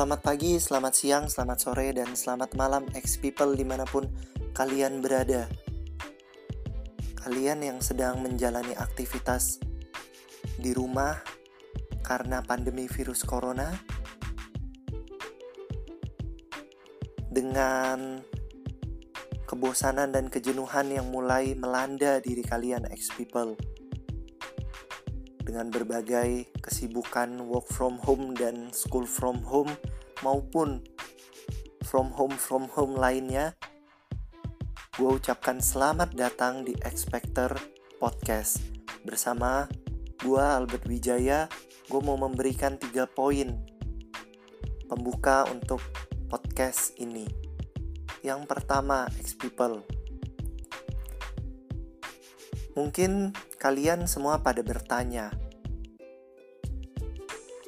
Selamat pagi, selamat siang, selamat sore, dan selamat malam ex-people di mana pun kalian berada. Kalian yang sedang menjalani aktivitas di rumah karena pandemi virus corona Dengan kebosanan dan kejenuhan yang mulai melanda diri kalian ex-people dengan berbagai kesibukan work from home dan school from home maupun from home from home lainnya, gue ucapkan selamat datang di Expector Podcast bersama gue Albert Wijaya. Gue mau memberikan tiga poin pembuka untuk podcast ini. Yang pertama, ex people. Mungkin kalian semua pada bertanya,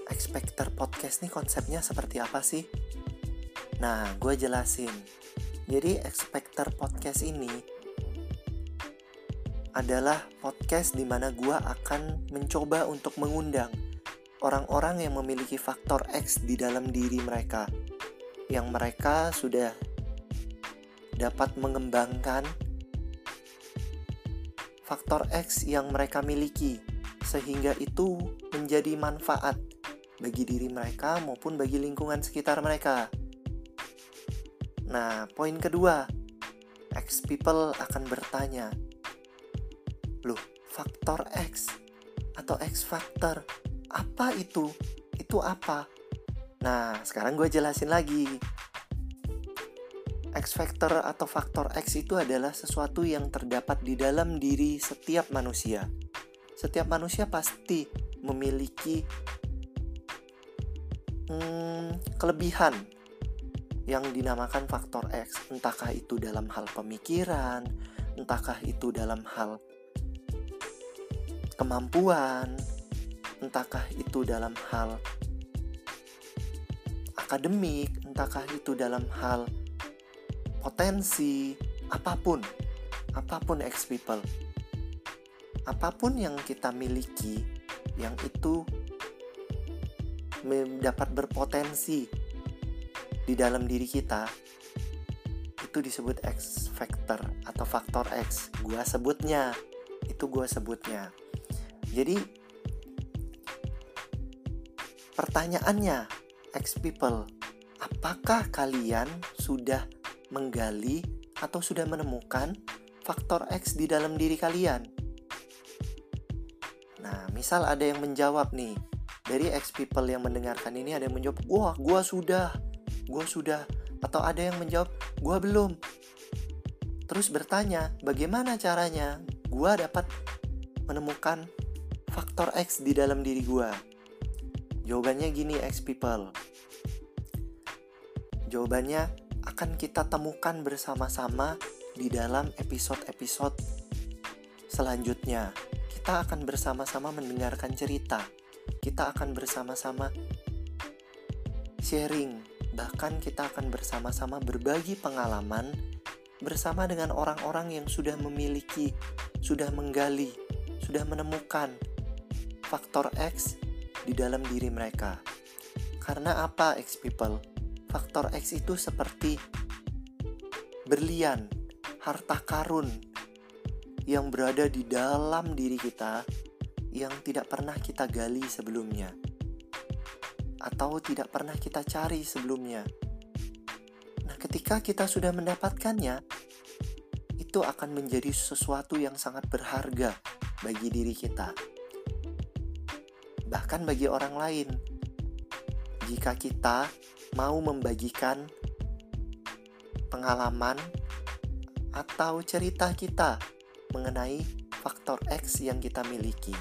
Expector Podcast nih konsepnya seperti apa sih? Nah, gue jelasin. Jadi Expector Podcast ini adalah podcast di mana gue akan mencoba untuk mengundang orang-orang yang memiliki faktor X di dalam diri mereka, yang mereka sudah dapat mengembangkan faktor X yang mereka miliki, sehingga itu menjadi manfaat bagi diri mereka maupun bagi lingkungan sekitar mereka. Nah, poin kedua, X people akan bertanya, "Loh, faktor X atau X factor apa itu? Itu apa?" Nah, sekarang gue jelasin lagi. X factor atau faktor X itu adalah sesuatu yang terdapat di dalam diri setiap manusia. Setiap manusia pasti memiliki hmm, kelebihan yang dinamakan faktor X, entahkah itu dalam hal pemikiran, entahkah itu dalam hal kemampuan, entahkah itu dalam hal akademik, entahkah itu dalam hal potensi, apa pun, apa pun X people, apa pun yang kita miliki, yang itu dapat berpotensi di dalam diri kita itu disebut X factor atau faktor X. Gua sebutnya itu gua sebutnya. Jadi pertanyaannya X people apakah kalian sudah menggali atau sudah menemukan faktor X di dalam diri kalian? Nah misal ada yang menjawab nih dari ex people yang mendengarkan ini ada yang menjawab wah gua sudah gua sudah atau ada yang menjawab gua belum. Terus bertanya bagaimana caranya gua dapat menemukan faktor X di dalam diri gua? Jawabannya gini ex people. Jawabannya akan kita temukan bersama-sama di dalam episode-episode selanjutnya kita akan bersama-sama mendengarkan cerita kita akan bersama-sama sharing, bahkan kita akan bersama-sama berbagi pengalaman bersama dengan orang-orang yang sudah memiliki, sudah menggali, sudah menemukan faktor X di dalam diri mereka. Karena apa X people? Faktor X itu seperti berlian, harta karun yang berada di dalam diri kita yang tidak pernah kita gali sebelumnya, atau tidak pernah kita cari sebelumnya. Nah, ketika kita sudah mendapatkannya, itu akan menjadi sesuatu yang sangat berharga bagi diri kita, bahkan bagi orang lain. Jika kita mau membagikan pengalaman atau cerita kita mengenai faktor X yang kita miliki.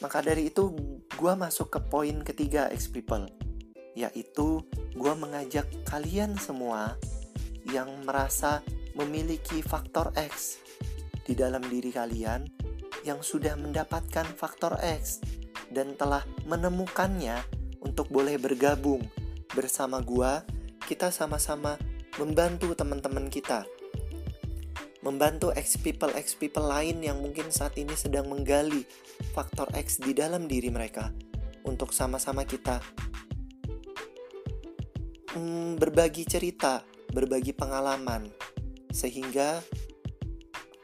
Maka dari itu gue masuk ke poin ketiga X people Yaitu gue mengajak kalian semua yang merasa memiliki faktor X di dalam diri kalian yang sudah mendapatkan faktor X dan telah menemukannya untuk boleh bergabung bersama gue kita sama-sama membantu teman-teman kita. Membantu X people X people lain yang mungkin saat ini sedang menggali faktor X di dalam diri mereka untuk sama-sama kita mm, berbagi cerita, berbagi pengalaman, sehingga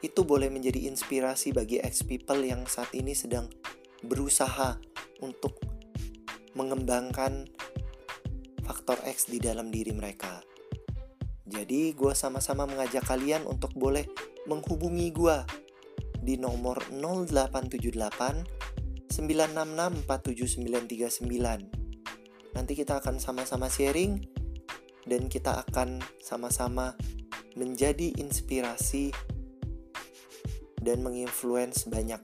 itu boleh menjadi inspirasi bagi ex people yang saat ini sedang berusaha untuk mengembangkan faktor X di dalam diri mereka. Jadi gue sama-sama mengajak kalian untuk boleh menghubungi gue di nomor 0878 966 47939. Nanti kita akan sama-sama sharing dan kita akan sama-sama menjadi inspirasi dan menginfluence banyak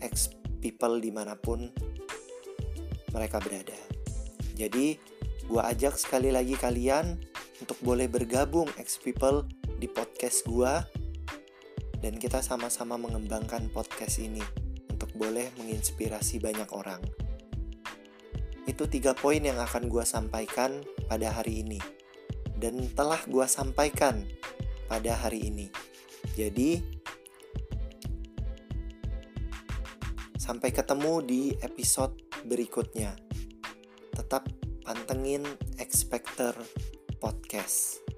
ex people di mana pun mereka berada. Jadi, gue ajak sekali lagi kalian untuk boleh bergabung ex people di podcast gue dan kita sama-sama mengembangkan podcast ini untuk boleh menginspirasi banyak orang. Itu tiga poin yang akan gue sampaikan pada hari ini dan telah gue sampaikan pada hari ini. Jadi, Sampai ketemu di episode berikutnya. Tetap pantengin Expector Podcast.